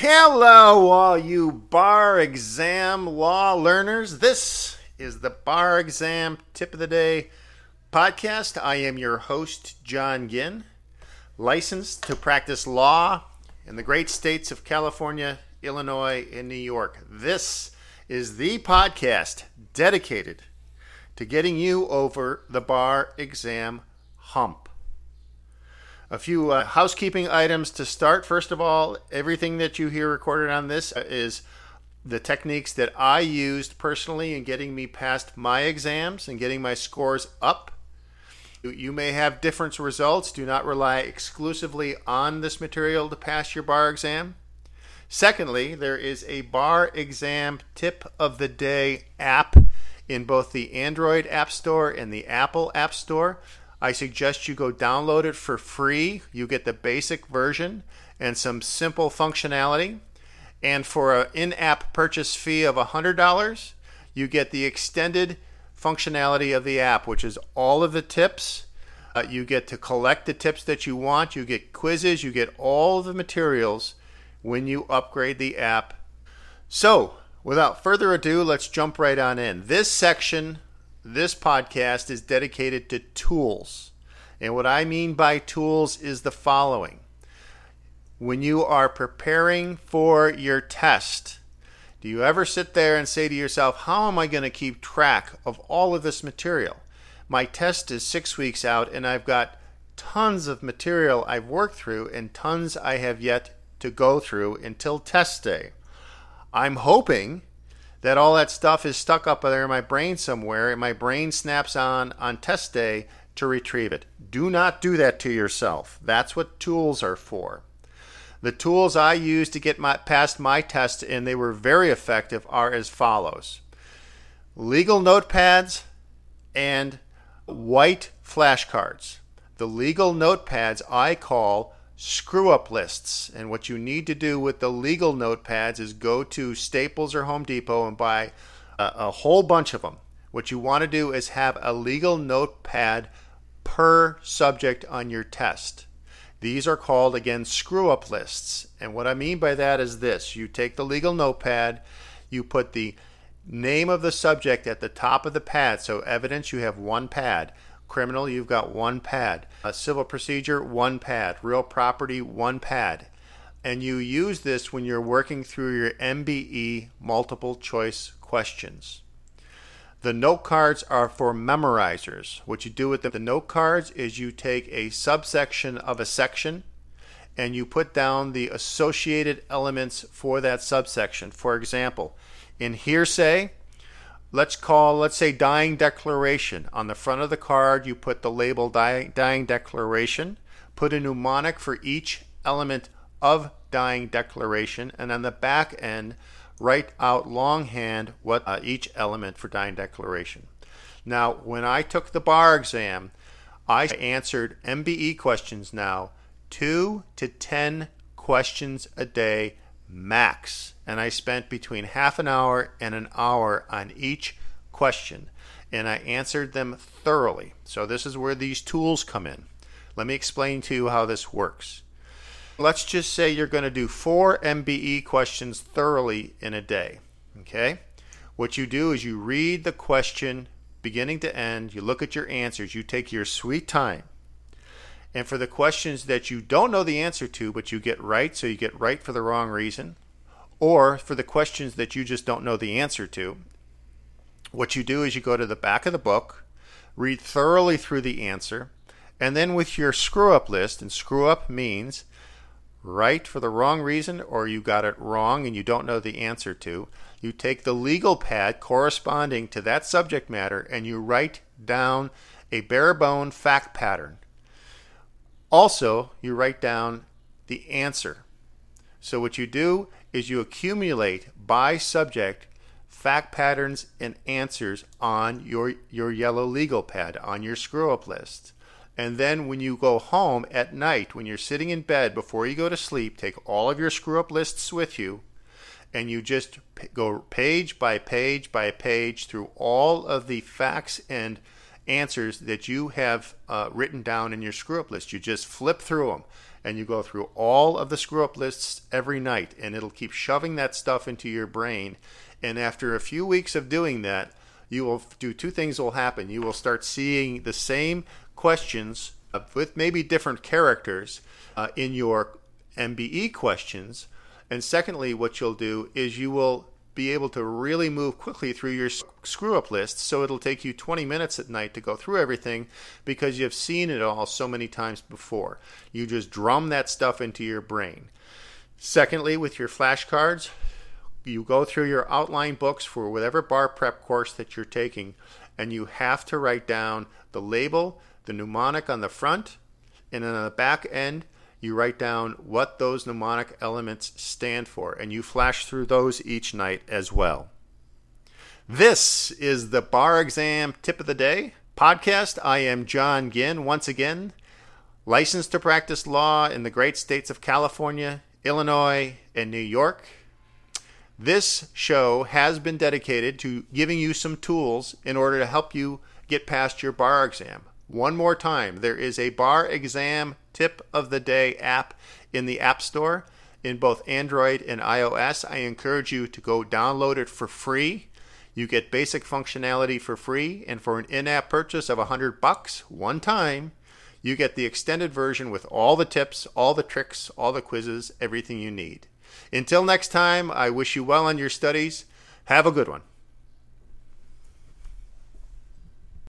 Hello, all you bar exam law learners. This is the Bar Exam Tip of the Day podcast. I am your host, John Ginn, licensed to practice law in the great states of California, Illinois, and New York. This is the podcast dedicated to getting you over the bar exam hump. A few uh, housekeeping items to start. First of all, everything that you hear recorded on this is the techniques that I used personally in getting me past my exams and getting my scores up. You may have different results. Do not rely exclusively on this material to pass your bar exam. Secondly, there is a bar exam tip of the day app in both the Android App Store and the Apple App Store. I suggest you go download it for free. You get the basic version and some simple functionality. And for an in app purchase fee of $100, you get the extended functionality of the app, which is all of the tips. Uh, you get to collect the tips that you want. You get quizzes. You get all the materials when you upgrade the app. So, without further ado, let's jump right on in. This section this podcast is dedicated to tools. And what I mean by tools is the following when you are preparing for your test, do you ever sit there and say to yourself, How am I going to keep track of all of this material? My test is six weeks out, and I've got tons of material I've worked through and tons I have yet to go through until test day. I'm hoping that all that stuff is stuck up there in my brain somewhere, and my brain snaps on on test day to retrieve it. Do not do that to yourself. That's what tools are for. The tools I used to get my, past my test, and they were very effective, are as follows legal notepads and white flashcards. The legal notepads I call screw up lists. And what you need to do with the legal notepads is go to Staples or Home Depot and buy a, a whole bunch of them. What you want to do is have a legal notepad per subject on your test. These are called, again, screw up lists. And what I mean by that is this you take the legal notepad, you put the name of the subject at the top of the pad, so evidence you have one pad. Criminal, you've got one pad. A civil procedure, one pad. Real property, one pad. And you use this when you're working through your MBE multiple choice questions. The note cards are for memorizers. What you do with the, note cards is you take a subsection of a section and you put down the associated elements for that subsection. For example, in hearsay, let's call, let's say, dying declaration. On the front of the card, you put the label dying, dying declaration, put a mnemonic for each element of dying declaration, and on the back end, write out longhand what uh, each element for dying declaration. Now, when I took the bar exam, I answered MBE questions now, two to ten questions a day max. And I spent between half an hour and an hour on each question. And I answered them thoroughly. So, this is where these tools come in. Let me explain to you how this works. Let's just say you're going to do four MBE questions thoroughly in a day. Okay? What you do is you read the question beginning to end, you look at your answers, you take your sweet time. And for the questions that you don't know the answer to, but you get right, so you get right for the wrong reason, or for the questions that you just don't know the answer to, what you do is you go to the back of the book, read thoroughly through the answer, and then with your screw up list, and screw up means right for the wrong reason or you got it wrong and you don't know the answer to, you take the legal pad corresponding to that subject matter and you write down a bare bone fact pattern. Also, you write down the answer. So, what you do is you accumulate by subject fact patterns and answers on your, your yellow legal pad, on your screw up list. And then when you go home at night, when you're sitting in bed before you go to sleep, take all of your screw up lists with you and you just go page by page by page through all of the facts and answers that you have uh, written down in your screw up list. You just flip through them and you go through all of the screw up lists every night, and it'll keep shoving that stuff into your brain. And after a few weeks of doing that, you will do two things will happen. You will start seeing the same questions uh, with maybe different characters uh, in your MBE questions. And secondly, what you'll do is you will be able to really move quickly through your screw up list. So it'll take you 20 minutes at night to go through everything because you've seen it all so many times before. You just drum that stuff into your brain. Secondly, with your flashcards, you go through your outline books for whatever bar prep course that you're taking, and you have to write down the label, the mnemonic on the front, and then on the back end, you write down what those mnemonic elements stand for, and you flash through those each night as well. This is the Bar Exam Tip of the Day podcast. I am John Ginn, once again, licensed to practice law in the great states of California, Illinois, and New York. This show has been dedicated to giving you some tools in order to help you get past your bar exam. One more time, there is a bar exam tip of the day app in the App Store in both Android and iOS. I encourage you to go download it for free. You get basic functionality for free, and for an in-app purchase of 100 bucks one time, you get the extended version with all the tips, all the tricks, all the quizzes, everything you need. Until next time, I wish you well on your studies. Have a good one.